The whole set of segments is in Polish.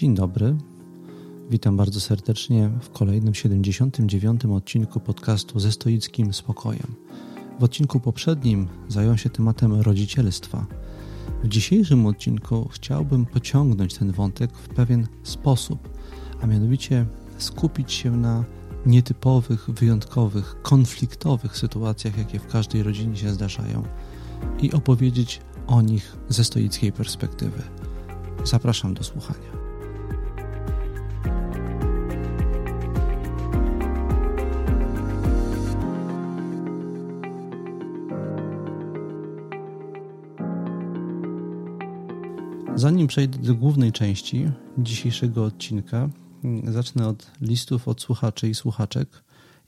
Dzień dobry. Witam bardzo serdecznie w kolejnym 79. odcinku podcastu ze stoickim spokojem. W odcinku poprzednim zająłem się tematem rodzicielstwa. W dzisiejszym odcinku chciałbym pociągnąć ten wątek w pewien sposób, a mianowicie skupić się na nietypowych, wyjątkowych, konfliktowych sytuacjach, jakie w każdej rodzinie się zdarzają i opowiedzieć o nich ze stoickiej perspektywy. Zapraszam do słuchania. Zanim przejdę do głównej części dzisiejszego odcinka, zacznę od listów od słuchaczy i słuchaczek,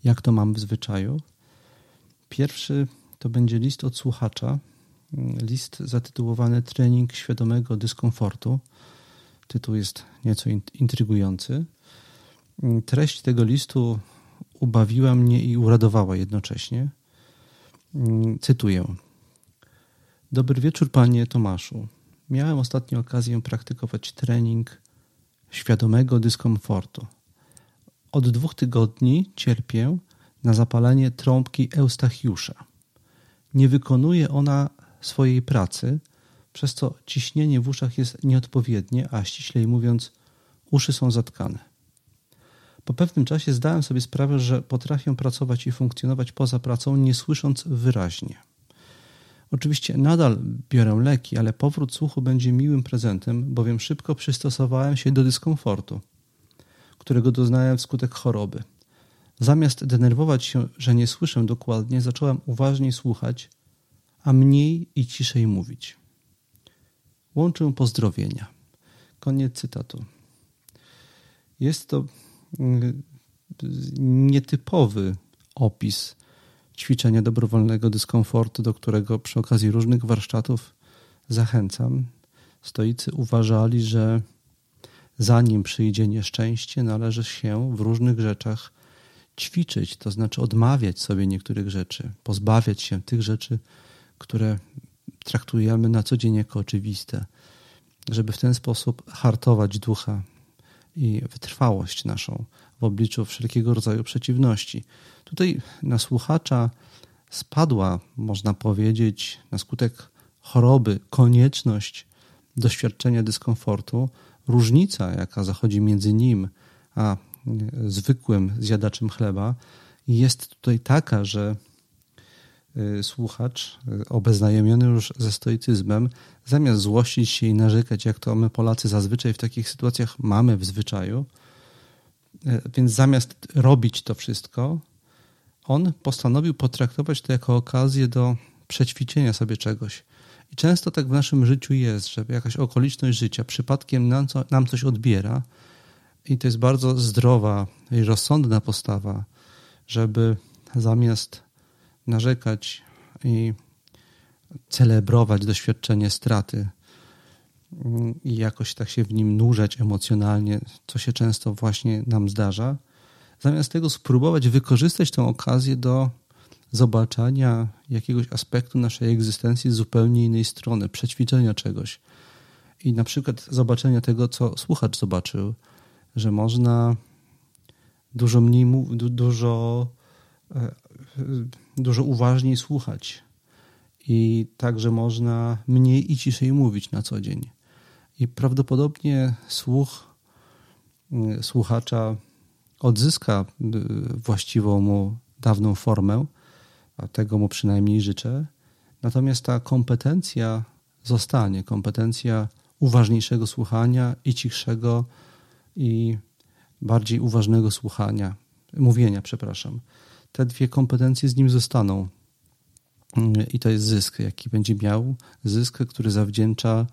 jak to mam w zwyczaju. Pierwszy to będzie list od słuchacza, list zatytułowany Trening świadomego dyskomfortu. Tytuł jest nieco intrygujący. Treść tego listu ubawiła mnie i uradowała jednocześnie. Cytuję. Dobry wieczór, panie Tomaszu. Miałem ostatnio okazję praktykować trening świadomego dyskomfortu. Od dwóch tygodni cierpię na zapalenie trąbki Eustachiusza. Nie wykonuje ona swojej pracy, przez co ciśnienie w uszach jest nieodpowiednie, a ściślej mówiąc, uszy są zatkane. Po pewnym czasie zdałem sobie sprawę, że potrafię pracować i funkcjonować poza pracą, nie słysząc wyraźnie. Oczywiście nadal biorę leki, ale powrót słuchu będzie miłym prezentem, bowiem szybko przystosowałem się do dyskomfortu, którego doznałem wskutek choroby. Zamiast denerwować się, że nie słyszę dokładnie, zacząłem uważniej słuchać, a mniej i ciszej mówić. Łączę pozdrowienia. Koniec cytatu. Jest to mm, nietypowy opis ćwiczenia dobrowolnego dyskomfortu, do którego przy okazji różnych warsztatów zachęcam. Stoicy uważali, że zanim przyjdzie nieszczęście, należy się w różnych rzeczach ćwiczyć, to znaczy odmawiać sobie niektórych rzeczy, pozbawiać się tych rzeczy, które traktujemy na co dzień jako oczywiste, żeby w ten sposób hartować ducha i wytrwałość naszą w obliczu wszelkiego rodzaju przeciwności. Tutaj na słuchacza spadła, można powiedzieć, na skutek choroby konieczność doświadczenia dyskomfortu. Różnica, jaka zachodzi między nim a zwykłym zjadaczem chleba, jest tutaj taka, że y, słuchacz, y, obeznajomiony już ze stoicyzmem, zamiast złościć się i narzekać, jak to my Polacy zazwyczaj w takich sytuacjach mamy w zwyczaju, więc zamiast robić to wszystko, on postanowił potraktować to jako okazję do przećwiczenia sobie czegoś. I często tak w naszym życiu jest, że jakaś okoliczność życia przypadkiem nam, co, nam coś odbiera, i to jest bardzo zdrowa i rozsądna postawa, żeby zamiast narzekać i celebrować doświadczenie straty i jakoś tak się w nim nurzać emocjonalnie, co się często właśnie nam zdarza, Zamiast tego spróbować wykorzystać tę okazję do zobaczenia jakiegoś aspektu naszej egzystencji z zupełnie innej strony, przećwiczenia czegoś. I na przykład zobaczenia tego, co słuchacz zobaczył, że można dużo mniej, dużo, e, dużo uważniej słuchać. I także można mniej i ciszej mówić na co dzień. I prawdopodobnie słuch e, słuchacza odzyska y, właściwą mu dawną formę, a tego mu przynajmniej życzę. Natomiast ta kompetencja zostanie, kompetencja uważniejszego słuchania i cichszego i bardziej uważnego słuchania, mówienia, przepraszam. Te dwie kompetencje z nim zostaną. I to jest zysk, jaki będzie miał. Zysk, który zawdzięcza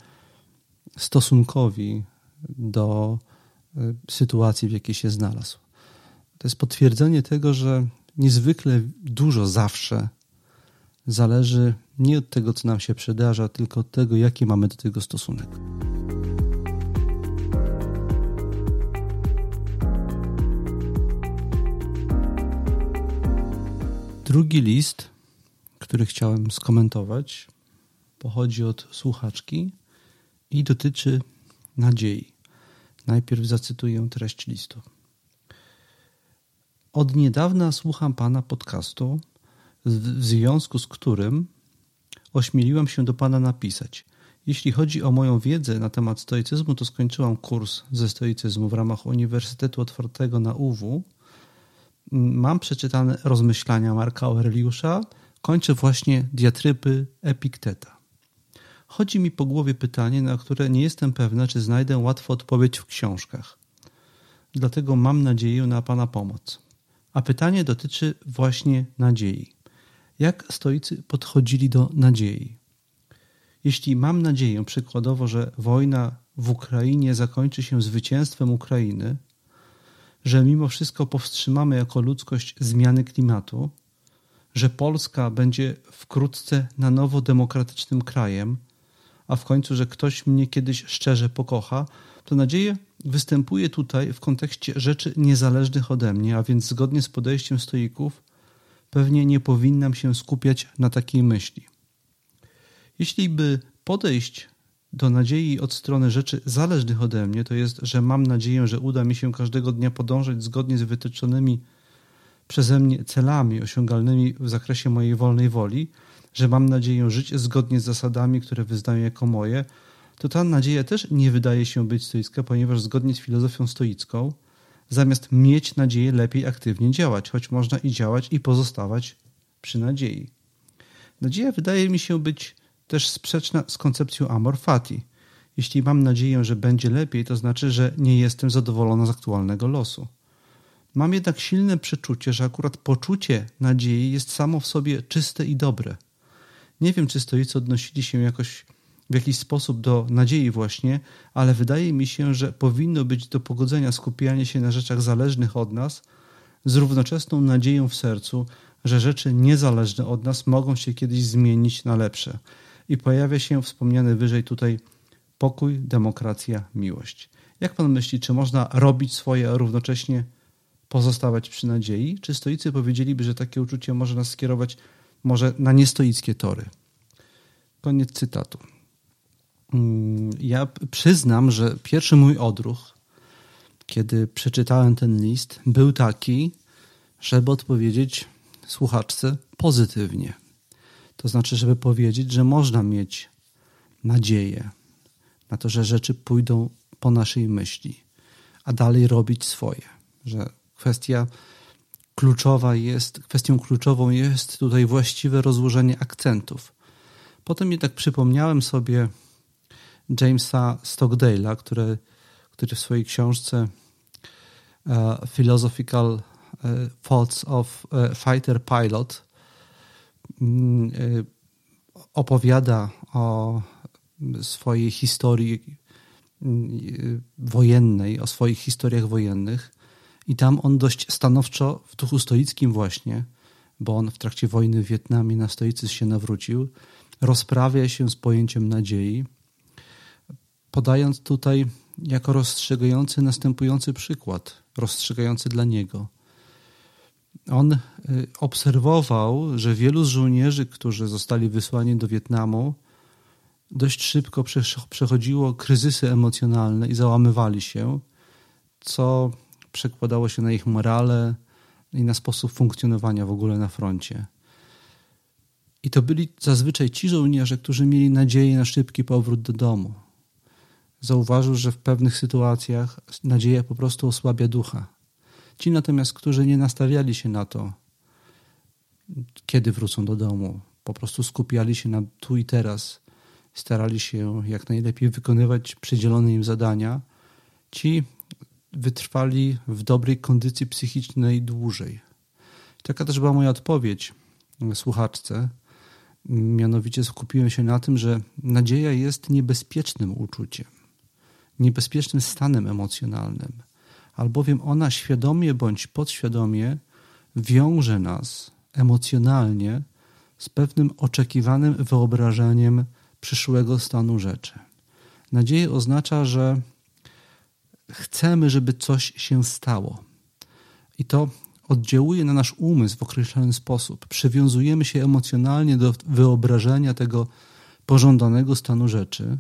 stosunkowi do y, sytuacji, w jakiej się znalazł. To jest potwierdzenie tego, że niezwykle dużo zawsze zależy nie od tego, co nam się przydarza, tylko od tego, jaki mamy do tego stosunek. Drugi list, który chciałem skomentować, pochodzi od słuchaczki i dotyczy nadziei. Najpierw zacytuję treść listu. Od niedawna słucham pana podcastu, w związku z którym ośmieliłem się do pana napisać. Jeśli chodzi o moją wiedzę na temat stoicyzmu, to skończyłam kurs ze stoicyzmu w ramach Uniwersytetu Otwartego na UW. Mam przeczytane rozmyślania Marka Aureliusza, kończę właśnie diatryby Epikteta. Chodzi mi po głowie pytanie, na które nie jestem pewna, czy znajdę łatwą odpowiedź w książkach. Dlatego mam nadzieję na Pana pomoc. A pytanie dotyczy właśnie nadziei. Jak stoicy podchodzili do nadziei? Jeśli mam nadzieję przykładowo, że wojna w Ukrainie zakończy się zwycięstwem Ukrainy, że mimo wszystko powstrzymamy jako ludzkość zmiany klimatu, że Polska będzie wkrótce na nowo demokratycznym krajem, a w końcu, że ktoś mnie kiedyś szczerze pokocha, to nadzieja występuje tutaj w kontekście rzeczy niezależnych ode mnie, a więc zgodnie z podejściem stoików, pewnie nie powinnam się skupiać na takiej myśli. Jeśli by podejść do nadziei od strony rzeczy zależnych ode mnie, to jest, że mam nadzieję, że uda mi się każdego dnia podążać zgodnie z wytyczonymi przeze mnie celami osiągalnymi w zakresie mojej wolnej woli, że mam nadzieję żyć zgodnie z zasadami, które wyznaję jako moje, to ta nadzieja też nie wydaje się być stoicka, ponieważ zgodnie z filozofią stoicką, zamiast mieć nadzieję, lepiej aktywnie działać, choć można i działać, i pozostawać przy nadziei. Nadzieja wydaje mi się być też sprzeczna z koncepcją amor fati. Jeśli mam nadzieję, że będzie lepiej, to znaczy, że nie jestem zadowolona z aktualnego losu. Mam jednak silne przeczucie, że akurat poczucie nadziei jest samo w sobie czyste i dobre. Nie wiem, czy stoicy odnosili się jakoś w jakiś sposób do nadziei właśnie, ale wydaje mi się, że powinno być do pogodzenia skupianie się na rzeczach zależnych od nas z równoczesną nadzieją w sercu, że rzeczy niezależne od nas mogą się kiedyś zmienić na lepsze. I pojawia się wspomniany wyżej tutaj pokój, demokracja, miłość. Jak pan myśli, czy można robić swoje, a równocześnie pozostawać przy nadziei? Czy stoicy powiedzieliby, że takie uczucie może nas skierować może na niestoickie tory? Koniec cytatu. Mm, ja przyznam, że pierwszy mój odruch, kiedy przeczytałem ten list, był taki, żeby odpowiedzieć słuchaczce pozytywnie. To znaczy, żeby powiedzieć, że można mieć nadzieję na to, że rzeczy pójdą po naszej myśli, a dalej robić swoje. Że kwestia kluczowa jest, kwestią kluczową jest tutaj właściwe rozłożenie akcentów. Potem jednak przypomniałem sobie Jamesa Stockdale'a, który, który w swojej książce uh, Philosophical uh, Thoughts of uh, Fighter Pilot um, opowiada o swojej historii mm, wojennej, o swoich historiach wojennych. I tam on dość stanowczo w duchu stoickim właśnie, bo on w trakcie wojny w Wietnamie na stoicyzm się nawrócił, rozprawia się z pojęciem nadziei podając tutaj jako rozstrzygający następujący przykład, rozstrzygający dla niego. On y, obserwował, że wielu z żołnierzy, którzy zostali wysłani do Wietnamu, dość szybko przechodziło kryzysy emocjonalne i załamywali się, co przekładało się na ich morale i na sposób funkcjonowania w ogóle na froncie. I to byli zazwyczaj ci żołnierze, którzy mieli nadzieję na szybki powrót do domu, zauważył, że w pewnych sytuacjach nadzieja po prostu osłabia ducha. Ci natomiast, którzy nie nastawiali się na to, kiedy wrócą do domu, po prostu skupiali się na tu i teraz, starali się jak najlepiej wykonywać przydzielone im zadania, ci wytrwali w dobrej kondycji psychicznej dłużej. Taka też była moja odpowiedź słuchaczce. Mianowicie skupiłem się na tym, że nadzieja jest niebezpiecznym uczuciem niebezpiecznym stanem emocjonalnym, albowiem ona świadomie bądź podświadomie wiąże nas emocjonalnie z pewnym oczekiwanym wyobrażeniem przyszłego stanu rzeczy. Nadzieja oznacza, że chcemy, żeby coś się stało. I to oddziałuje na nasz umysł w określony sposób. Przywiązujemy się emocjonalnie do wyobrażenia tego pożądanego stanu rzeczy,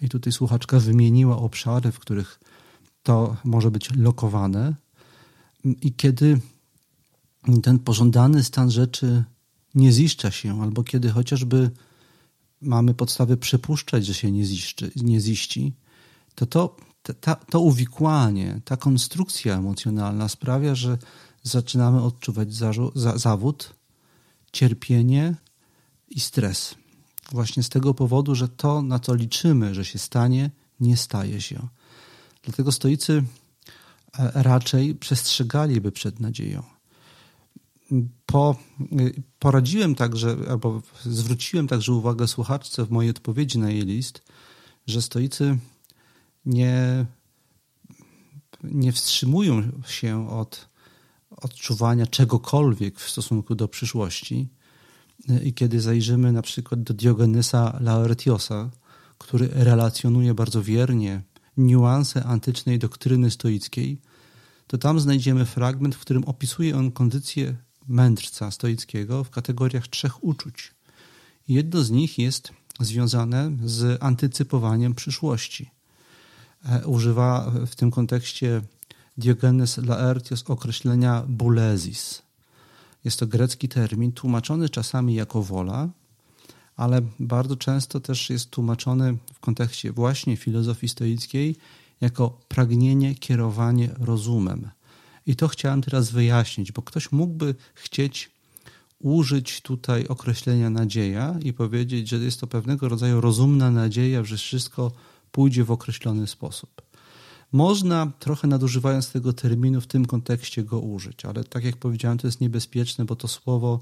i tutaj słuchaczka wymieniła obszary, w których to może być lokowane i kiedy ten pożądany stan rzeczy nie ziszcza się, albo kiedy chociażby mamy podstawy przypuszczać, że się nie, ziszczy, nie ziści, to to, ta, to uwikłanie, ta konstrukcja emocjonalna sprawia, że zaczynamy odczuwać za, zawód, cierpienie i stres. Właśnie z tego powodu, że to, na co liczymy, że się stanie, nie staje się. Dlatego stoicy e, raczej przestrzegaliby przed nadzieją. Po, y, poradziłem także, albo zwróciłem także uwagę słuchaczce w mojej odpowiedzi na jej list, że stoicy nie, nie wstrzymują się od odczuwania czegokolwiek w stosunku do przyszłości. I kiedy zajrzymy na przykład do Diogenesa Laertiosa, który relacjonuje bardzo wiernie niuanse antycznej doktryny stoickiej, to tam znajdziemy fragment, w którym opisuje on kondycję mędrca stoickiego w kategoriach trzech uczuć. Jedno z nich jest związane z antycypowaniem przyszłości. E, używa w tym kontekście Diogenes Laertios określenia bulesis. Jest to grecki termin tłumaczony czasami jako wola, ale bardzo często też jest tłumaczony w kontekście właśnie filozofii stoickiej jako pragnienie, kierowanie rozumem. I to chciałem teraz wyjaśnić, bo ktoś mógłby chcieć użyć tutaj określenia nadzieja i powiedzieć, że jest to pewnego rodzaju rozumna nadzieja, że wszystko pójdzie w określony sposób. Można trochę nadużywając tego terminu w tym kontekście go użyć, ale tak jak powiedziałem, to jest niebezpieczne, bo to słowo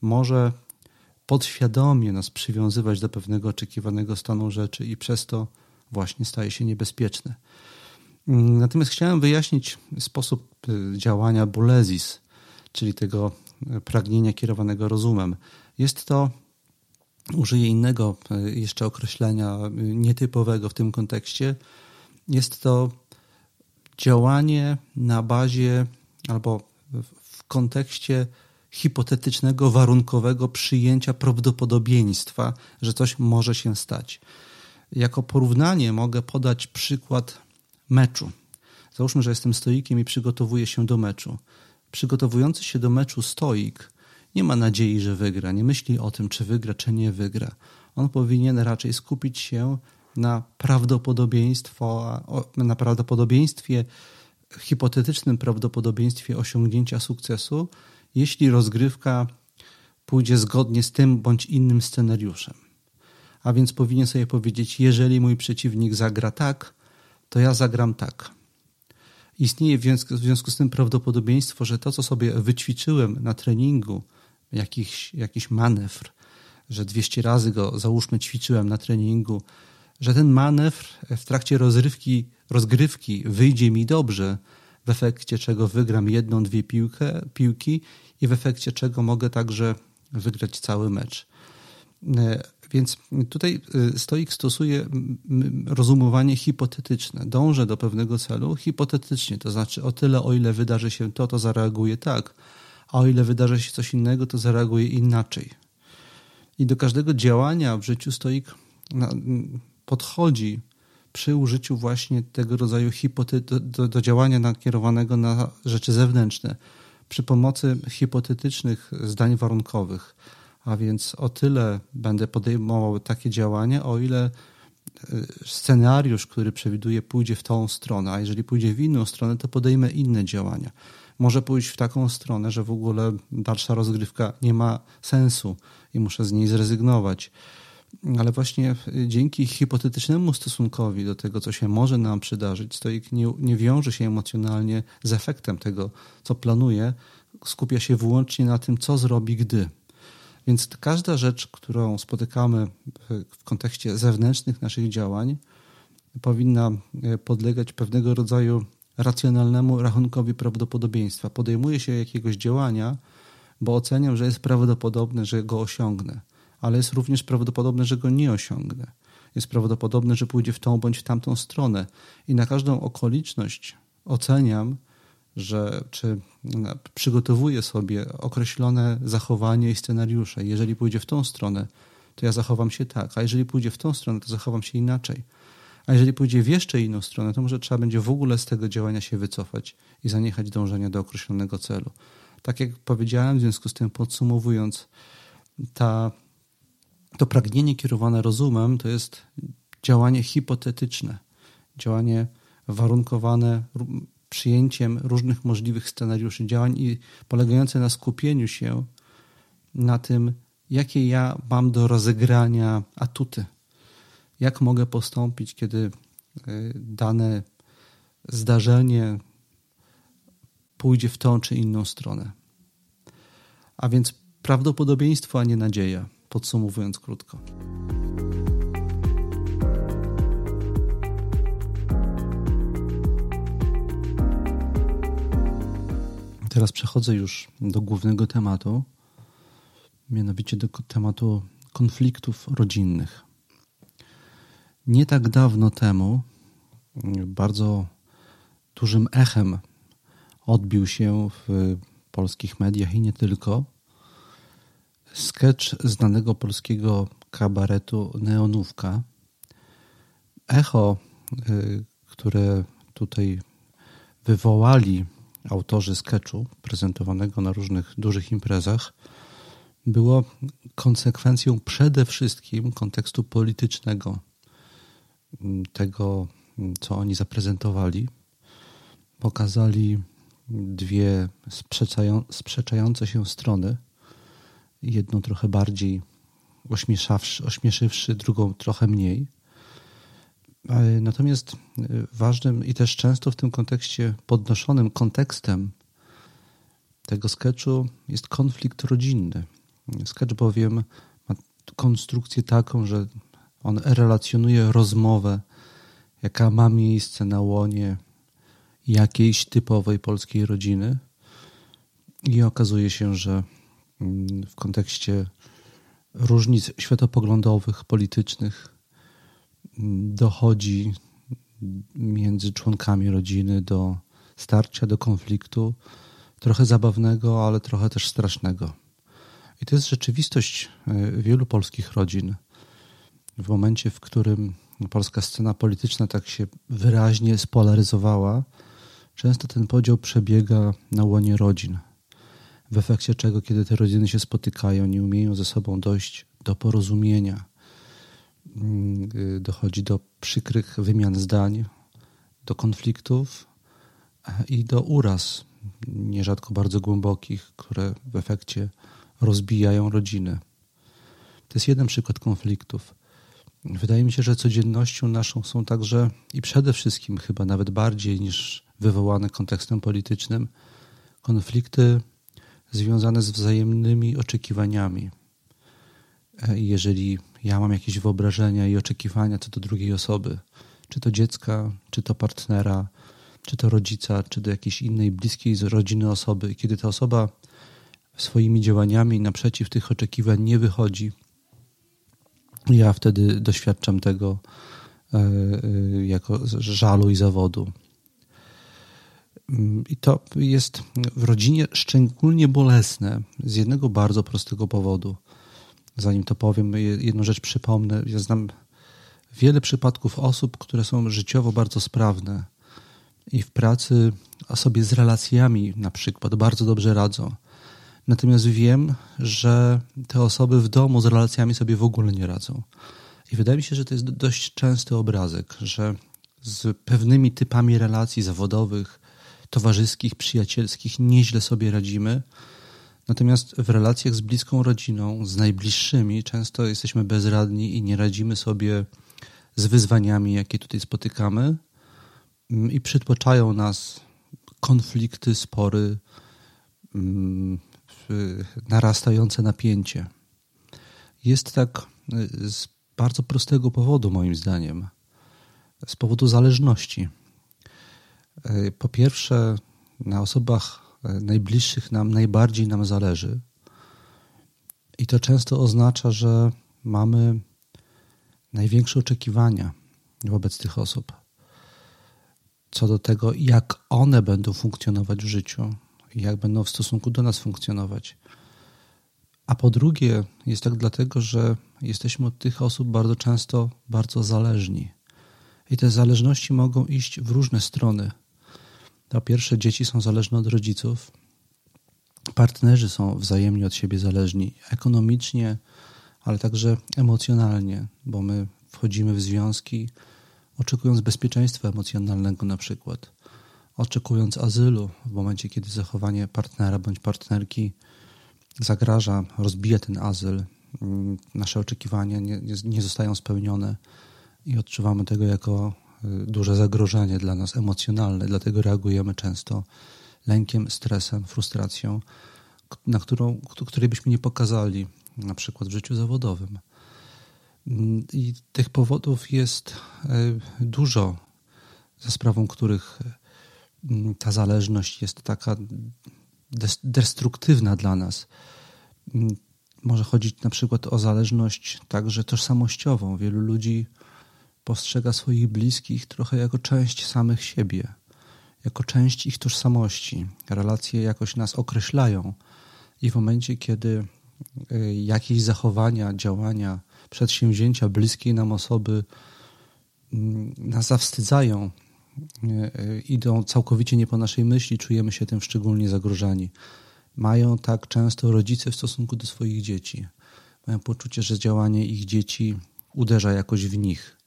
może podświadomie nas przywiązywać do pewnego oczekiwanego stanu rzeczy i przez to właśnie staje się niebezpieczne. Natomiast chciałem wyjaśnić sposób y, działania bulezis, czyli tego y, pragnienia kierowanego rozumem. Jest to, użyję innego y, jeszcze określenia nietypowego w tym kontekście, jest to działanie na bazie albo w kontekście hipotetycznego, warunkowego przyjęcia prawdopodobieństwa, że coś może się stać. Jako porównanie mogę podać przykład meczu. Załóżmy, że jestem stoikiem i przygotowuję się do meczu. Przygotowujący się do meczu stoik nie ma nadziei, że wygra, nie myśli o tym, czy wygra, czy nie wygra. On powinien raczej skupić się na prawdopodobieństwo, na prawdopodobieństwie, hipotetycznym prawdopodobieństwie osiągnięcia sukcesu, jeśli rozgrywka pójdzie zgodnie z tym bądź innym scenariuszem. A więc powinien sobie powiedzieć, jeżeli mój przeciwnik zagra tak, to ja zagram tak. Istnieje w związku, w związku z tym prawdopodobieństwo, że to, co sobie wyćwiczyłem na treningu, jakiś, jakiś manewr, że 200 razy go, załóżmy, ćwiczyłem na treningu, że ten manewr w trakcie rozrywki, rozgrywki wyjdzie mi dobrze, w efekcie czego wygram jedną, dwie piłkę, piłki i w efekcie czego mogę także wygrać cały mecz. E, więc tutaj e, stoik stosuje rozumowanie hipotetyczne. Dążę do pewnego celu hipotetycznie, to znaczy o tyle, o ile wydarzy się to, to zareaguje tak, a o ile wydarzy się coś innego, to zareaguje inaczej. I do każdego działania w życiu stoik podchodzi przy użyciu właśnie tego rodzaju hipotety- do, do działania nakierowanego na rzeczy zewnętrzne przy pomocy hipotetycznych zdań warunkowych. A więc o tyle będę podejmował takie działania, o ile e, scenariusz, który przewiduje, pójdzie w tą stronę, a jeżeli pójdzie w inną stronę, to podejmę inne działania. Może pójść w taką stronę, że w ogóle dalsza rozgrywka nie ma sensu i muszę z niej zrezygnować ale właśnie dzięki hipotetycznemu stosunkowi do tego, co się może nam przydarzyć, stoik nie, nie wiąże się emocjonalnie z efektem tego, co planuje, skupia się wyłącznie na tym, co zrobi, gdy. Więc każda rzecz, którą spotykamy w kontekście zewnętrznych naszych działań, powinna e, podlegać pewnego rodzaju racjonalnemu rachunkowi prawdopodobieństwa. Podejmuję się jakiegoś działania, bo oceniam, że jest prawdopodobne, że go osiągnę ale jest również prawdopodobne, że go nie osiągnę. Jest prawdopodobne, że pójdzie w tą bądź w tamtą stronę. I na każdą okoliczność oceniam, że czy przygotowuję sobie określone zachowanie i scenariusze. Jeżeli pójdzie w tą stronę, to ja zachowam się tak, a jeżeli pójdzie w tą stronę, to zachowam się inaczej. A jeżeli pójdzie w jeszcze inną stronę, to może trzeba będzie w ogóle z tego działania się wycofać i zaniechać dążenia do określonego celu. Tak jak powiedziałem, w związku z tym podsumowując, ta, to pragnienie kierowane rozumem to jest działanie hipotetyczne, działanie warunkowane przyjęciem różnych możliwych scenariuszy działań i polegające na skupieniu się na tym, jakie ja mam do rozegrania atuty. Jak mogę postąpić, kiedy y, dane zdarzenie pójdzie w tą czy inną stronę. A więc prawdopodobieństwo, a nie nadzieja, podsumowując krótko. Teraz przechodzę już do głównego tematu, mianowicie do tematu konfliktów rodzinnych. Nie tak dawno temu bardzo dużym echem odbił się w polskich mediach i nie tylko sketch znanego polskiego kabaretu Neonówka. Echo, y, które tutaj wywołali autorzy sketchu prezentowanego na różnych dużych imprezach, było konsekwencją przede wszystkim kontekstu politycznego tego, co oni zaprezentowali. Pokazali dwie sprzeczające się strony. Jedną trochę bardziej ośmieszywszy, drugą trochę mniej. Natomiast e, ważnym i też często w tym kontekście podnoszonym kontekstem tego sketchu jest konflikt rodzinny. Sketch bowiem ma konstrukcję taką, że on relacjonuje rozmowę, jaka ma miejsce na łonie jakiejś typowej polskiej rodziny. I okazuje się, że w kontekście różnic światopoglądowych, politycznych mm, dochodzi między członkami rodziny do starcia, do konfliktu, trochę zabawnego, ale trochę też strasznego. I to jest rzeczywistość e, wielu polskich rodzin. W momencie, w którym polska scena polityczna tak się wyraźnie spolaryzowała, często ten podział przebiega na łonie rodzin. W efekcie czego, kiedy te rodziny się spotykają, nie umieją ze sobą dojść do porozumienia, mm, dochodzi do przykrych wymian zdań, do konfliktów i do uraz, nierzadko bardzo głębokich, które w efekcie rozbijają rodziny. To jest jeden przykład konfliktów. Wydaje mi się, że codziennością naszą są także i przede wszystkim, chyba nawet bardziej niż wywołane kontekstem politycznym, konflikty związane z wzajemnymi oczekiwaniami. E, jeżeli ja mam jakieś wyobrażenia i oczekiwania co do drugiej osoby, czy to dziecka, czy to partnera, czy to rodzica, czy do jakiejś innej bliskiej z rodziny osoby, kiedy ta osoba swoimi działaniami naprzeciw tych oczekiwań nie wychodzi, ja wtedy doświadczam tego e, e, jako żalu i zawodu. I to jest w rodzinie szczególnie bolesne z jednego bardzo prostego powodu. Zanim to powiem, jedną rzecz przypomnę. Ja znam wiele przypadków osób, które są życiowo bardzo sprawne i w pracy, a sobie z relacjami na przykład bardzo dobrze radzą. Natomiast wiem, że te osoby w domu z relacjami sobie w ogóle nie radzą. I wydaje mi się, że to jest dość częsty obrazek, że z pewnymi typami relacji zawodowych, towarzyskich, przyjacielskich nieźle sobie radzimy. Natomiast w relacjach z bliską rodziną, z najbliższymi, często jesteśmy bezradni i nie radzimy sobie z wyzwaniami, jakie tutaj spotykamy, i przytłaczają nas konflikty, spory, mm, narastające napięcie. Jest tak y, z bardzo prostego powodu, moim zdaniem. Z powodu zależności. Y, po pierwsze, na osobach y, najbliższych nam najbardziej nam zależy. I to często oznacza, że mamy największe oczekiwania wobec tych osób. Co do tego, jak one będą funkcjonować w życiu, jak będą w stosunku do nas funkcjonować. A po drugie, jest tak dlatego, że jesteśmy od tych osób bardzo często bardzo zależni. I te zależności mogą iść w różne strony. Po pierwsze, dzieci są zależne od rodziców, partnerzy są wzajemnie od siebie zależni ekonomicznie, ale także emocjonalnie, bo my wchodzimy w związki oczekując bezpieczeństwa emocjonalnego na przykład, oczekując azylu w momencie, kiedy zachowanie partnera bądź partnerki zagraża, rozbija ten azyl, mm, nasze oczekiwania nie, nie zostają spełnione i odczuwamy tego jako duże zagrożenie dla nas emocjonalne, dlatego reagujemy często lękiem, stresem, frustracją, na którą, której byśmy nie pokazali, na przykład w życiu zawodowym. Mm, I tych powodów jest y, dużo, za sprawą których mm, ta zależność jest taka destruktywna dla nas. Mm, może chodzić na przykład o zależność także tożsamościową. Wielu ludzi postrzega swoich bliskich trochę jako część samych siebie, jako część ich tożsamości. Relacje jakoś nas określają i w momencie, kiedy y, jakieś zachowania, działania, przedsięwzięcia bliskiej nam osoby mm, nas zawstydzają, y, y, idą całkowicie nie po naszej myśli, czujemy się tym szczególnie zagrożeni. Mają tak często rodzice w stosunku do swoich dzieci. Mają poczucie, że działanie ich dzieci uderza jakoś w nich.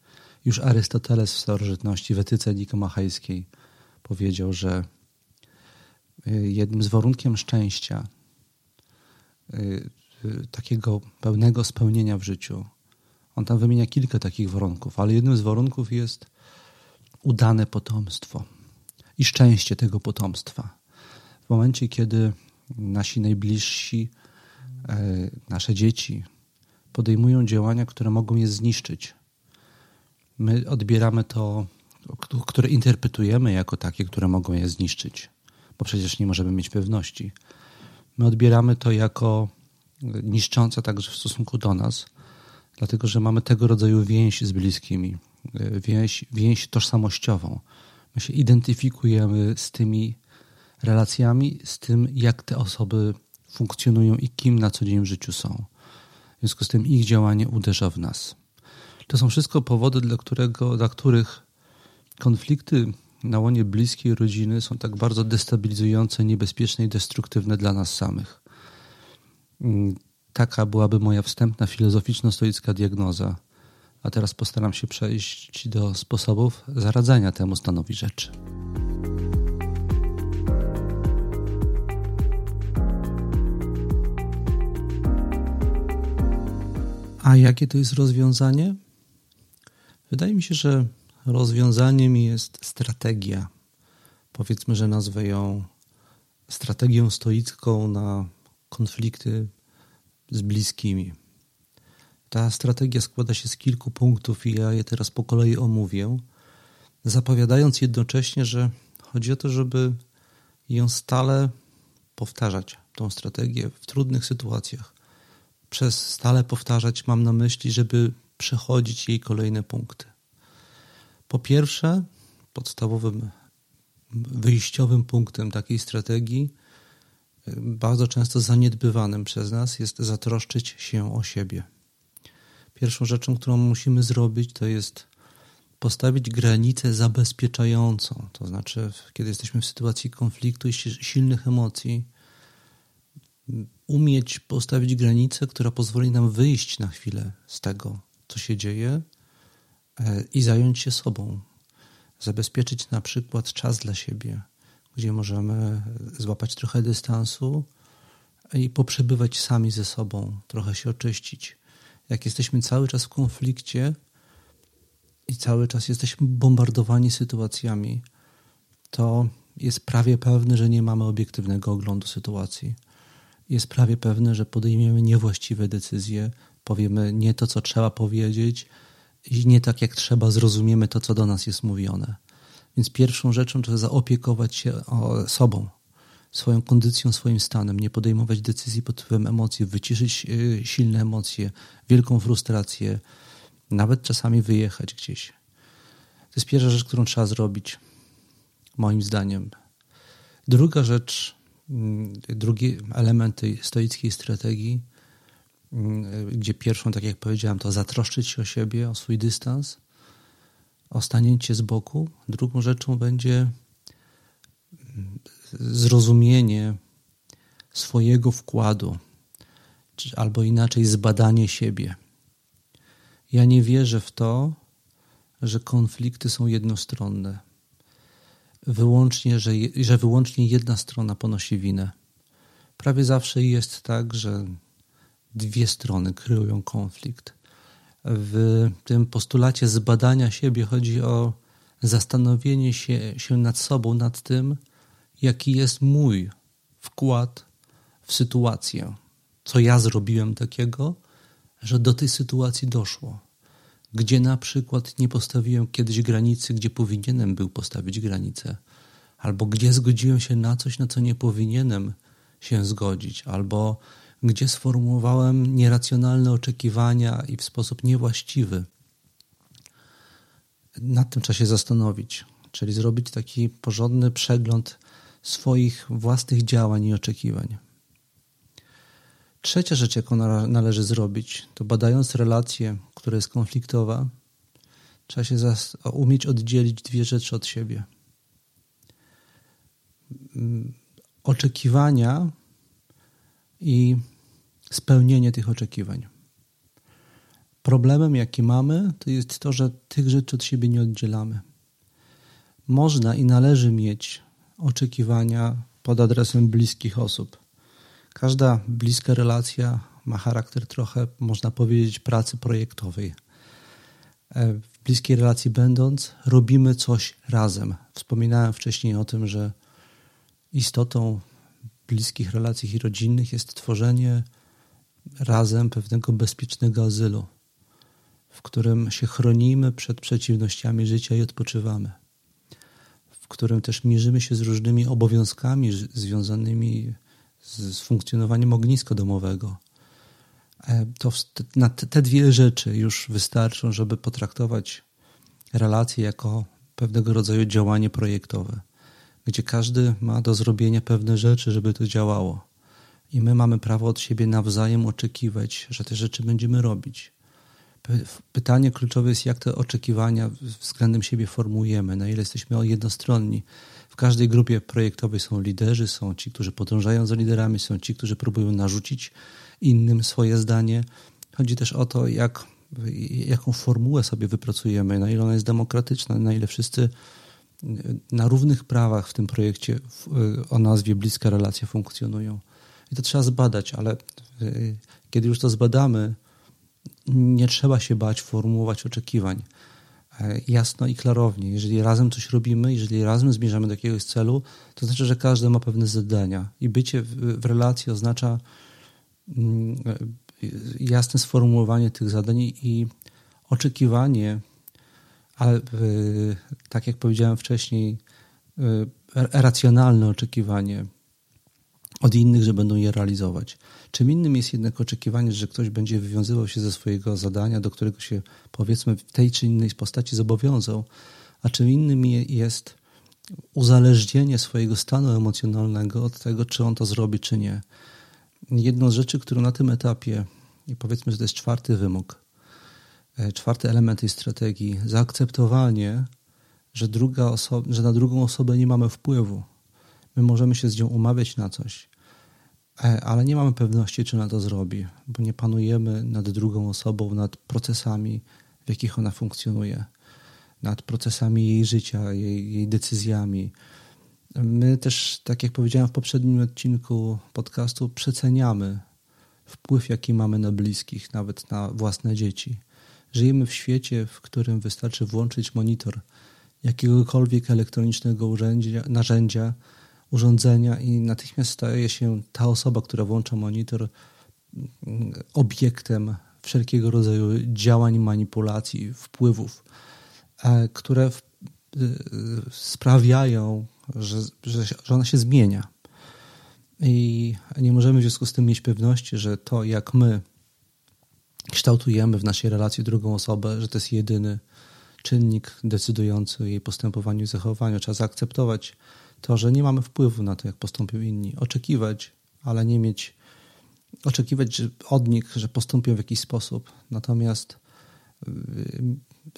Już Arystoteles w starożytności, w etyce nikomachejskiej powiedział, że y, jednym z warunkiem szczęścia, y, y, takiego pełnego spełnienia w życiu, on tam wymienia kilka takich warunków, ale jednym z warunków jest udane potomstwo i szczęście tego potomstwa. W momencie, kiedy nasi najbliżsi, nasze dzieci podejmują działania, które mogą je zniszczyć, my odbieramy to, które interpretujemy jako takie, które mogą je zniszczyć, bo przecież nie możemy mieć pewności. My odbieramy to jako niszczące także w stosunku do nas, dlatego że mamy tego rodzaju więź z bliskimi, więź, więź tożsamościową. My się identyfikujemy z tymi relacjami, z tym, jak te osoby funkcjonują i kim na co dzień w życiu są. W związku z tym ich działanie uderza w nas. To są wszystko powody, dla, którego, dla których konflikty na łonie bliskiej rodziny są tak bardzo destabilizujące, niebezpieczne i destruktywne dla nas samych. Mm, taka byłaby moja wstępna filozoficzno-stoicka diagnoza. A teraz postaram się przejść do sposobów zaradzania temu stanowi rzeczy. A jakie to jest rozwiązanie? Wydaje mi się, że rozwiązaniem jest strategia. Powiedzmy, że nazwę ją strategią stoicką na konflikty z bliskimi. Ta strategia składa się z kilku punktów i ja je teraz po kolei omówię, zapowiadając jednocześnie, że chodzi o to, żeby ją stale powtarzać, tą strategię w trudnych sytuacjach. Przez stale powtarzać mam na myśli, żeby przechodzić jej kolejne punkty. Po pierwsze, podstawowym wyjściowym punktem takiej strategii, bardzo często zaniedbywanym przez nas, jest zatroszczyć się o siebie. Pierwszą rzeczą, którą musimy zrobić, to jest postawić granicę zabezpieczającą. To znaczy, kiedy jesteśmy w sytuacji konfliktu i silnych emocji, umieć postawić granicę, która pozwoli nam wyjść na chwilę z tego, co się dzieje e, i zająć się sobą. Zabezpieczyć na przykład czas dla siebie, gdzie możemy złapać trochę dystansu i poprzebywać sami ze sobą, trochę się oczyścić. Jak jesteśmy cały czas w konflikcie i cały czas jesteśmy bombardowani sytuacjami, to jest prawie pewne, że nie mamy obiektywnego oglądu sytuacji. Jest prawie pewne, że podejmiemy niewłaściwe decyzje, powiemy nie to, co trzeba powiedzieć i nie tak, jak trzeba zrozumiemy to, co do nas jest mówione. Więc pierwszą rzeczą trzeba zaopiekować się sobą, swoją kondycją, swoim stanem, nie podejmować decyzji pod wpływem emocji, wyciszyć y, silne emocje, wielką frustrację, nawet czasami wyjechać gdzieś. To jest pierwsza rzecz, którą trzeba zrobić, moim zdaniem. Druga rzecz, mm, drugi element tej stoickiej strategii gdzie pierwszą, tak jak powiedziałem, to zatroszczyć się o siebie, o swój dystans, o stanięcie z boku. Drugą rzeczą będzie zrozumienie swojego wkładu, albo inaczej zbadanie siebie. Ja nie wierzę w to, że konflikty są jednostronne. Wyłącznie, że, że wyłącznie jedna strona ponosi winę. Prawie zawsze jest tak, że dwie strony kryją konflikt. W tym postulacie zbadania siebie chodzi o zastanowienie się, się nad sobą, nad tym, jaki jest mój wkład w sytuację. Co ja zrobiłem takiego, że do tej sytuacji doszło. Gdzie na przykład nie postawiłem kiedyś granicy, gdzie powinienem był postawić granicę, albo gdzie zgodziłem się na coś, na co nie powinienem się zgodzić, albo gdzie sformułowałem nieracjonalne oczekiwania i w sposób niewłaściwy. Nad tym trzeba się zastanowić, czyli zrobić taki porządny przegląd swoich własnych działań i oczekiwań. Trzecia rzecz, jaką należy zrobić, to badając relację, która jest konfliktowa, trzeba się umieć oddzielić dwie rzeczy od siebie. Mm, oczekiwania i spełnienie tych oczekiwań. Problemem, jaki mamy, to jest to, że tych rzeczy od siebie nie oddzielamy. Można i należy mieć oczekiwania pod adresem bliskich osób. Każda bliska relacja ma charakter trochę, można powiedzieć, pracy projektowej. E, w bliskiej relacji będąc, robimy coś razem. Wspominałem wcześniej o tym, że istotą bliskich relacji i rodzinnych jest tworzenie razem pewnego bezpiecznego azylu, w którym się chronimy przed przeciwnościami życia i odpoczywamy, w którym też mierzymy się z różnymi obowiązkami związanymi z, funkcjonowaniem ogniska domowego. E, to na te dwie rzeczy już wystarczą, żeby potraktować relacje jako pewnego rodzaju działanie projektowe, gdzie każdy ma do zrobienia pewne rzeczy, żeby to działało. I my mamy prawo od siebie nawzajem oczekiwać, że te rzeczy będziemy robić. Pytanie kluczowe jest, jak te oczekiwania względem siebie formułujemy, na ile jesteśmy jednostronni. W każdej grupie projektowej są liderzy, są ci, którzy podążają za liderami, są ci, którzy próbują narzucić innym swoje zdanie. Chodzi też o to, jak, jaką formułę sobie wypracujemy, na ile ona jest demokratyczna, na ile wszyscy na równych prawach w tym projekcie o nazwie Bliska Relacja funkcjonują. To trzeba zbadać, ale y, kiedy już to zbadamy, nie trzeba się bać formułować oczekiwań. E, jasno i klarownie. Jeżeli razem coś robimy, jeżeli razem zmierzamy do jakiegoś celu, to znaczy, że każdy ma pewne zadania. I bycie w, w relacji oznacza mm, jasne sformułowanie tych zadań i oczekiwanie, ale tak jak powiedziałem wcześniej, racjonalne oczekiwanie od innych, że będą je realizować. Czym innym jest jednak oczekiwanie, że ktoś będzie wywiązywał się ze swojego zadania, do którego się powiedzmy w tej czy innej postaci zobowiązał, a czym innym jest uzależnienie swojego stanu emocjonalnego od tego, czy on to zrobi, czy nie. Jedną z rzeczy, którą na tym etapie, i powiedzmy, że to jest czwarty wymóg, e, czwarty element tej strategii, zaakceptowanie, że, druga osoba, że na drugą osobę nie mamy wpływu, My możemy się z nią umawiać na coś, e, ale nie mamy pewności, czy ona to zrobi, bo nie panujemy nad drugą osobą, nad procesami, w jakich ona funkcjonuje, nad procesami jej życia, jej, jej decyzjami. My też, tak jak powiedziałem w poprzednim odcinku podcastu, przeceniamy wpływ, jaki mamy na bliskich, nawet na własne dzieci. Żyjemy w świecie, w którym wystarczy włączyć monitor jakiegokolwiek elektronicznego urzędzia, narzędzia, urządzenia i natychmiast staje się ta osoba, która włącza monitor, mm, obiektem wszelkiego rodzaju działań, manipulacji, wpływów, e, które y, sprawiają, że, że, że ona się zmienia. I nie możemy w związku z tym mieć pewności, że to, jak my kształtujemy w naszej relacji drugą osobę, że to jest jedyny czynnik decydujący o jej postępowaniu i zachowaniu. Trzeba zaakceptować to, że nie mamy wpływu na to, jak postąpią inni. Oczekiwać, ale nie mieć, oczekiwać od nich, że postąpią w jakiś sposób. Natomiast y,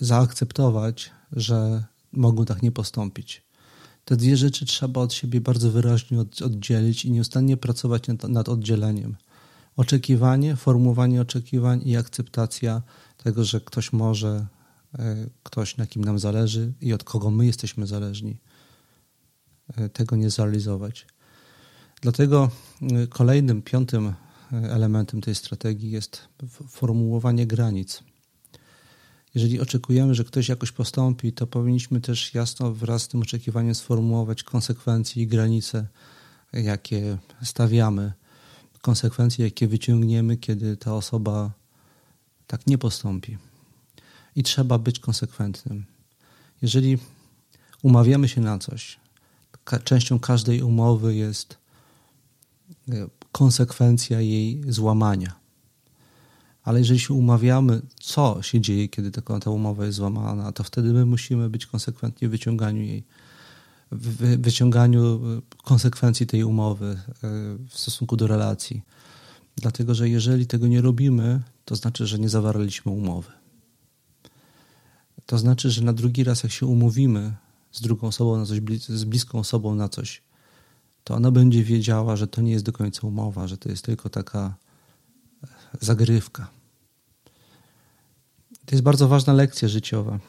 zaakceptować, że mogą tak nie postąpić. Te dwie rzeczy trzeba od siebie bardzo wyraźnie oddzielić i nieustannie pracować nad, oddzieleniem. Oczekiwanie, formułowanie oczekiwań i akceptacja tego, że ktoś może, e, ktoś na kim nam zależy i od kogo my jesteśmy zależni, tego nie zrealizować. Dlatego e, kolejnym, piątym elementem tej strategii jest formułowanie granic. Jeżeli oczekujemy, że ktoś jakoś postąpi, to powinniśmy też jasno wraz z tym oczekiwaniem sformułować konsekwencje i granice, jakie stawiamy, konsekwencje, jakie wyciągniemy, kiedy ta osoba tak nie postąpi. I trzeba być konsekwentnym. Jeżeli umawiamy się na coś, częścią każdej umowy jest e, konsekwencja jej złamania. Ale jeżeli się umawiamy, co się dzieje, kiedy ta, ta umowa jest złamana, to wtedy my musimy być konsekwentni w wyciąganiu jej, w wyciąganiu e, konsekwencji tej umowy e, w stosunku do relacji. Dlatego, że jeżeli tego nie robimy, to znaczy, że nie zawarliśmy umowy. To znaczy, że na drugi raz, jak się umówimy z drugą osobą na coś, z bliską osobą na coś, to ona będzie wiedziała, że to nie jest do końca umowa, że to jest tylko taka e, zagrywka. To jest bardzo ważna lekcja życiowa.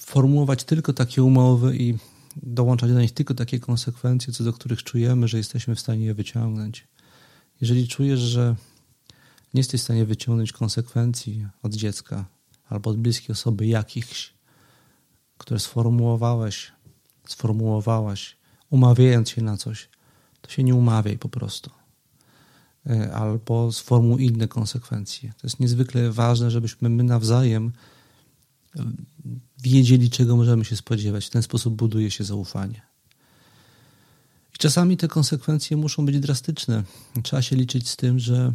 Formułować tylko takie umowy i dołączać do nich tylko takie konsekwencje, co do których czujemy, że jesteśmy w stanie je wyciągnąć. Jeżeli czujesz, że nie jesteś w stanie wyciągnąć konsekwencji od dziecka albo od bliskiej osoby jakichś, które sformułowałeś, sformułowałaś, umawiając się na coś, to się nie umawiaj po prostu. E, albo sformułuj inne konsekwencje. To jest niezwykle ważne, żebyśmy my nawzajem e, wiedzieli, czego możemy się spodziewać. W ten sposób buduje się zaufanie. I czasami te konsekwencje muszą być drastyczne. Trzeba się liczyć z tym, że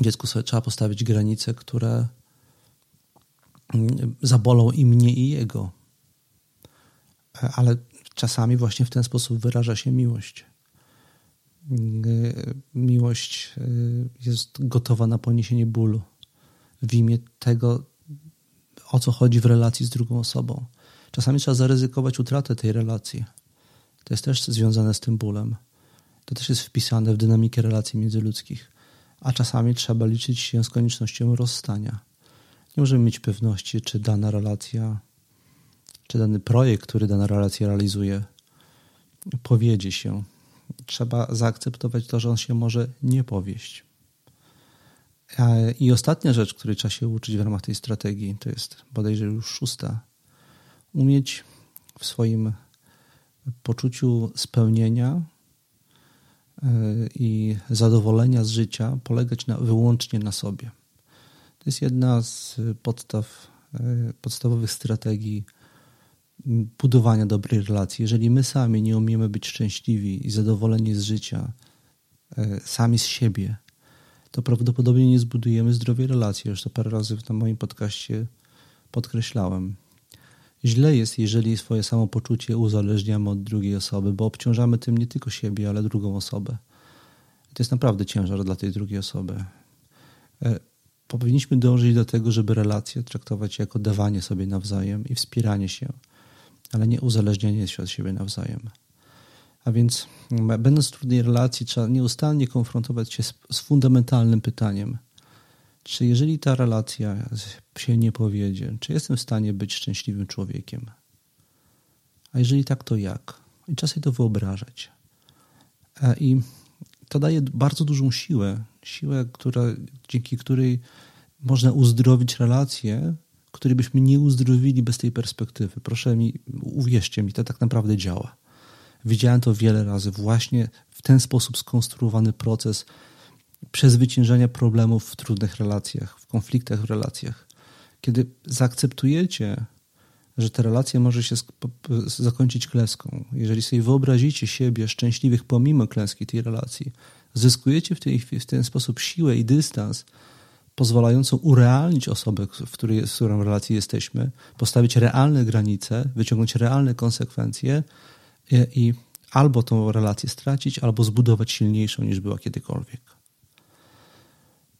dziecku sobie trzeba postawić granice, które zabolą i mnie, i jego. Ale czasami właśnie w ten sposób wyraża się miłość. Miłość y, jest gotowa na poniesienie bólu w imię tego, o co chodzi w relacji z drugą osobą. Czasami trzeba zaryzykować utratę tej relacji to jest też związane z tym bólem. To też jest wpisane w dynamikę relacji międzyludzkich. A czasami trzeba liczyć się z koniecznością rozstania. Nie możemy mieć pewności, czy dana relacja, czy dany projekt, który dana relacja realizuje, powiedzie się. Trzeba zaakceptować to, że on się może nie powieść. I ostatnia rzecz, której trzeba się uczyć w ramach tej strategii, to jest bodajże już szósta. Umieć w swoim poczuciu spełnienia e, i zadowolenia z życia polegać na, wyłącznie na sobie. To jest jedna z podstaw, e, podstawowych strategii budowania dobrej relacji. Jeżeli my sami nie umiemy być szczęśliwi i zadowoleni z życia, e, sami z siebie, to prawdopodobnie nie zbudujemy zdrowej relacji. Już to parę razy na moim podcaście podkreślałem. Źle jest, jeżeli swoje samopoczucie uzależniamy od drugiej osoby, bo obciążamy tym nie tylko siebie, ale drugą osobę. To jest naprawdę ciężar dla tej drugiej osoby. Powinniśmy dążyć do tego, żeby relacje traktować jako dawanie sobie nawzajem i wspieranie się, ale nie uzależnianie się od siebie nawzajem. A więc, będąc w trudnej relacji, trzeba nieustannie konfrontować się z, z fundamentalnym pytaniem – czy jeżeli ta relacja się nie powiedzie, czy jestem w stanie być szczęśliwym człowiekiem? A jeżeli tak, to jak? I sobie to wyobrażać. E, I to daje bardzo dużą siłę, siłę, która, dzięki której można uzdrowić relacje, które byśmy nie uzdrowili bez tej perspektywy. Proszę mi, uwierzcie mi, to tak naprawdę działa. Widziałem to wiele razy. Właśnie w ten sposób skonstruowany proces przezwyciężania problemów w trudnych relacjach, w konfliktach w relacjach. Kiedy zaakceptujecie, że ta relacja może się zakończyć klęską, jeżeli sobie wyobrazicie siebie szczęśliwych pomimo klęski tej relacji, zyskujecie w, w ten sposób siłę i dystans, pozwalającą urealnić osobę, w której, z którą relacji jesteśmy, postawić realne granice, wyciągnąć realne konsekwencje i, i albo tą relację stracić, albo zbudować silniejszą niż była kiedykolwiek.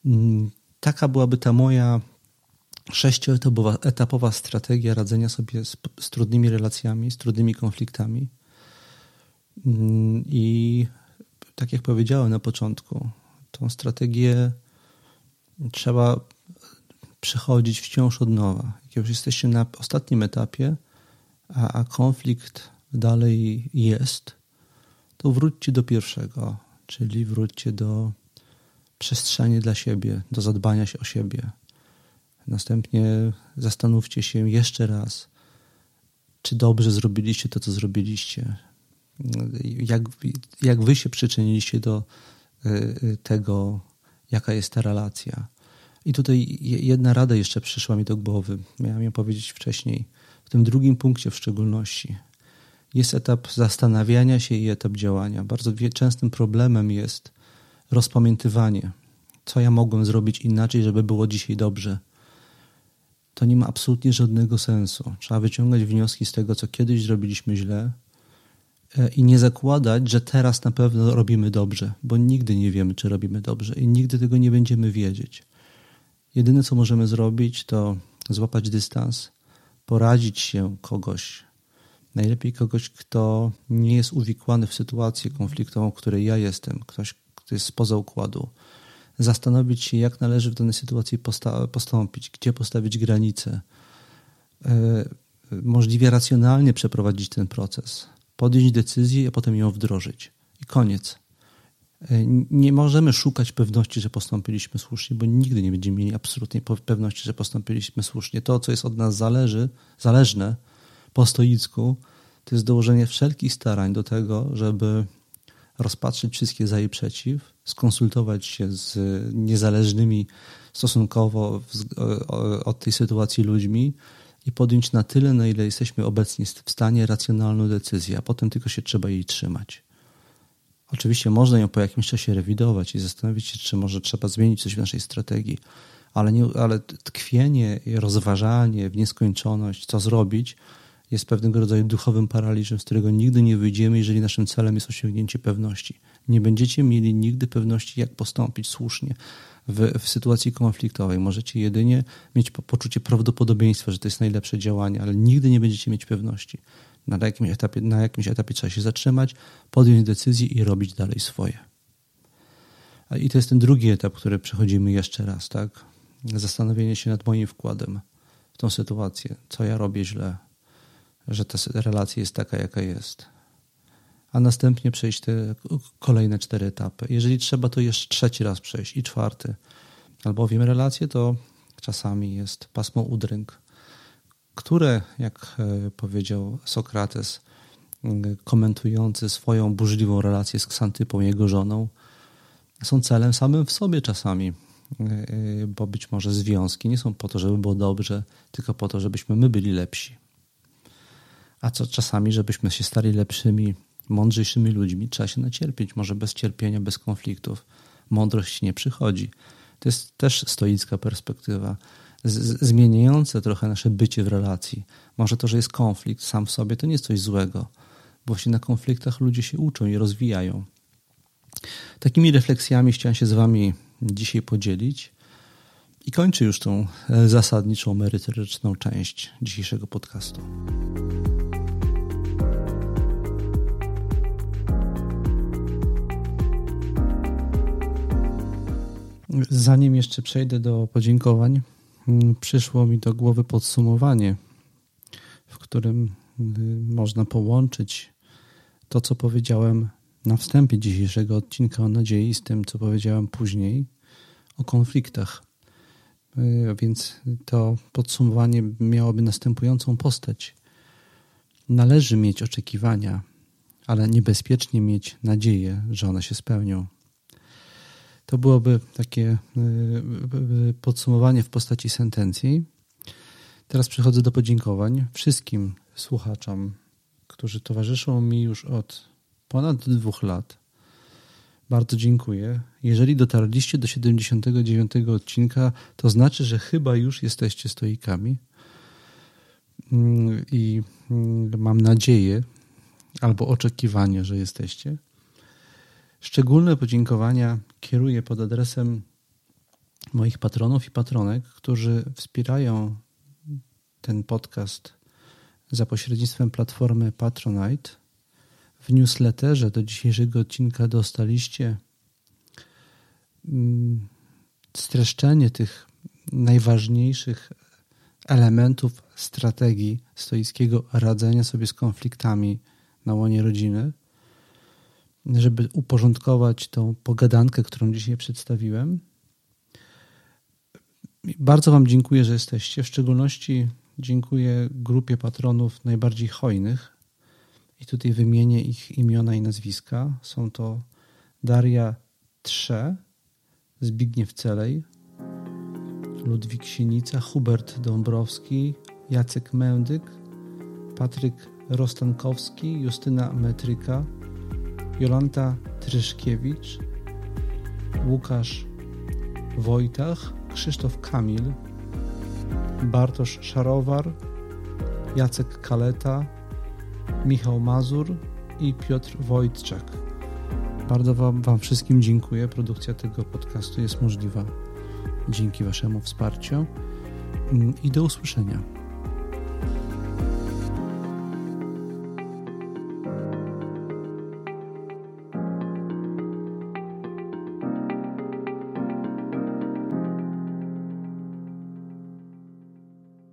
Mm, taka byłaby ta moja sześcioetapowa etapowa strategia radzenia sobie z, z trudnymi relacjami, z trudnymi konfliktami. Mm, I tak jak powiedziałem na początku, tą strategię trzeba przechodzić wciąż od nowa. Jak już jesteście na ostatnim etapie, a, a konflikt dalej jest, to wróćcie do pierwszego, czyli wróćcie do przestrzeni dla siebie, do zadbania się o siebie. Następnie zastanówcie się jeszcze raz, czy dobrze zrobiliście to, co zrobiliście. Jak, jak wy się przyczyniliście do y, tego, jaka jest ta relacja. I tutaj jedna rada jeszcze przyszła mi do głowy. Miałem ją powiedzieć wcześniej. W tym drugim punkcie w szczególności. Jest etap zastanawiania się i etap działania. Bardzo częstym problemem jest rozpamiętywanie. Co ja mogłem zrobić inaczej, żeby było dzisiaj dobrze? To nie ma absolutnie żadnego sensu. Trzeba wyciągać wnioski z tego, co kiedyś zrobiliśmy źle e, i nie zakładać, że teraz na pewno robimy dobrze, bo nigdy nie wiemy, czy robimy dobrze i nigdy tego nie będziemy wiedzieć. Jedyne, co możemy zrobić, to złapać dystans, poradzić się kogoś, najlepiej kogoś, kto nie jest uwikłany w sytuację konfliktową, w której ja jestem, ktoś, kto jest spoza układu, zastanowić się, jak należy w danej sytuacji postąpić, gdzie postawić granice, e, możliwie racjonalnie przeprowadzić ten proces, podjąć decyzję, a potem ją wdrożyć. I koniec. E, nie możemy szukać pewności, że postąpiliśmy słusznie, bo nigdy nie będziemy mieli absolutnej pewności, że postąpiliśmy słusznie. To, co jest od nas zależy, zależne po stoicku, to jest dołożenie wszelkich starań do tego, żeby rozpatrzyć wszystkie za i przeciw, skonsultować się z niezależnymi stosunkowo od tej sytuacji ludźmi i podjąć na tyle, na ile jesteśmy obecni w stanie racjonalną decyzję, a potem tylko się trzeba jej trzymać. Oczywiście można ją po jakimś czasie rewidować i zastanowić się, czy może trzeba zmienić coś w naszej strategii, ale, nie, ale tkwienie i rozważanie w nieskończoność, co zrobić, jest pewnego rodzaju duchowym paraliżem, z którego nigdy nie wyjdziemy, jeżeli naszym celem jest osiągnięcie pewności. Nie będziecie mieli nigdy pewności, jak postąpić słusznie w, w sytuacji konfliktowej. Możecie jedynie mieć poczucie prawdopodobieństwa, że to jest najlepsze działanie, ale nigdy nie będziecie mieć pewności. Na jakimś etapie, na jakimś etapie trzeba się zatrzymać, podjąć decyzję i robić dalej swoje. I to jest ten drugi etap, który przechodzimy jeszcze raz, tak? Zastanowienie się nad moim wkładem w tą sytuację. Co ja robię źle, że ta relacja jest taka, jaka jest. A następnie przejść te kolejne cztery etapy. Jeżeli trzeba, to jeszcze trzeci raz przejść i czwarty. Albowiem relacje to czasami jest pasmo udręk, które, jak e, powiedział Sokrates, komentujący swoją burzliwą relację z Ksantypą, jego żoną, są celem samym w sobie czasami, e, e, bo być może związki nie są po to, żeby było dobrze, tylko po to, żebyśmy my byli lepsi. A co czasami, żebyśmy się stali lepszymi, mądrzejszymi ludźmi, trzeba się nacierpieć. Może bez cierpienia, bez konfliktów mądrość nie przychodzi. To jest też stoicka perspektywa, z, zmieniające trochę nasze bycie w relacji. Może to, że jest konflikt sam w sobie, to nie jest coś złego. Właśnie na konfliktach ludzie się uczą i rozwijają. Takimi refleksjami chciałem się z Wami dzisiaj podzielić. I kończę już tą e, zasadniczą, merytoryczną część dzisiejszego podcastu. Zanim jeszcze przejdę do podziękowań, mm, przyszło mi do głowy podsumowanie, w którym y, można połączyć to, co powiedziałem na wstępie dzisiejszego odcinka o nadziei, z tym, co powiedziałem później o konfliktach. Y, więc to podsumowanie miałoby następującą postać. Należy mieć oczekiwania, ale niebezpiecznie mieć nadzieję, że one się spełnią. To byłoby takie y, y, podsumowanie w postaci sentencji. Teraz przechodzę do podziękowań wszystkim słuchaczom, którzy towarzyszą mi już od ponad dwóch lat. Bardzo dziękuję. Jeżeli dotarliście do 79 odcinka, to znaczy, że chyba już jesteście stoikami. Mm, I mm, mam nadzieję albo oczekiwanie, że jesteście. Szczególne podziękowania kieruję pod adresem moich patronów i patronek, którzy wspierają ten podcast za pośrednictwem platformy Patronite. W newsletterze do dzisiejszego odcinka dostaliście mm, streszczenie tych najważniejszych elementów strategii stoickiego radzenia sobie z konfliktami na łonie rodziny, żeby uporządkować tą pogadankę, którą dzisiaj przedstawiłem. Bardzo Wam dziękuję, że jesteście. W szczególności dziękuję grupie patronów najbardziej hojnych. I tutaj wymienię ich imiona i nazwiska. Są to Daria Trze, Zbigniew Celej, Ludwik Sienica, Hubert Dąbrowski, Jacek Mędyk, Patryk Rostankowski, Justyna Metryka, Jolanta Tryszkiewicz, Łukasz Wojtach, Krzysztof Kamil, Bartosz Szarowar, Jacek Kaleta, Michał Mazur i Piotr Wojtczak. Bardzo wam, wam wszystkim dziękuję. Produkcja tego podcastu jest możliwa dzięki Waszemu wsparciu mm, i do usłyszenia.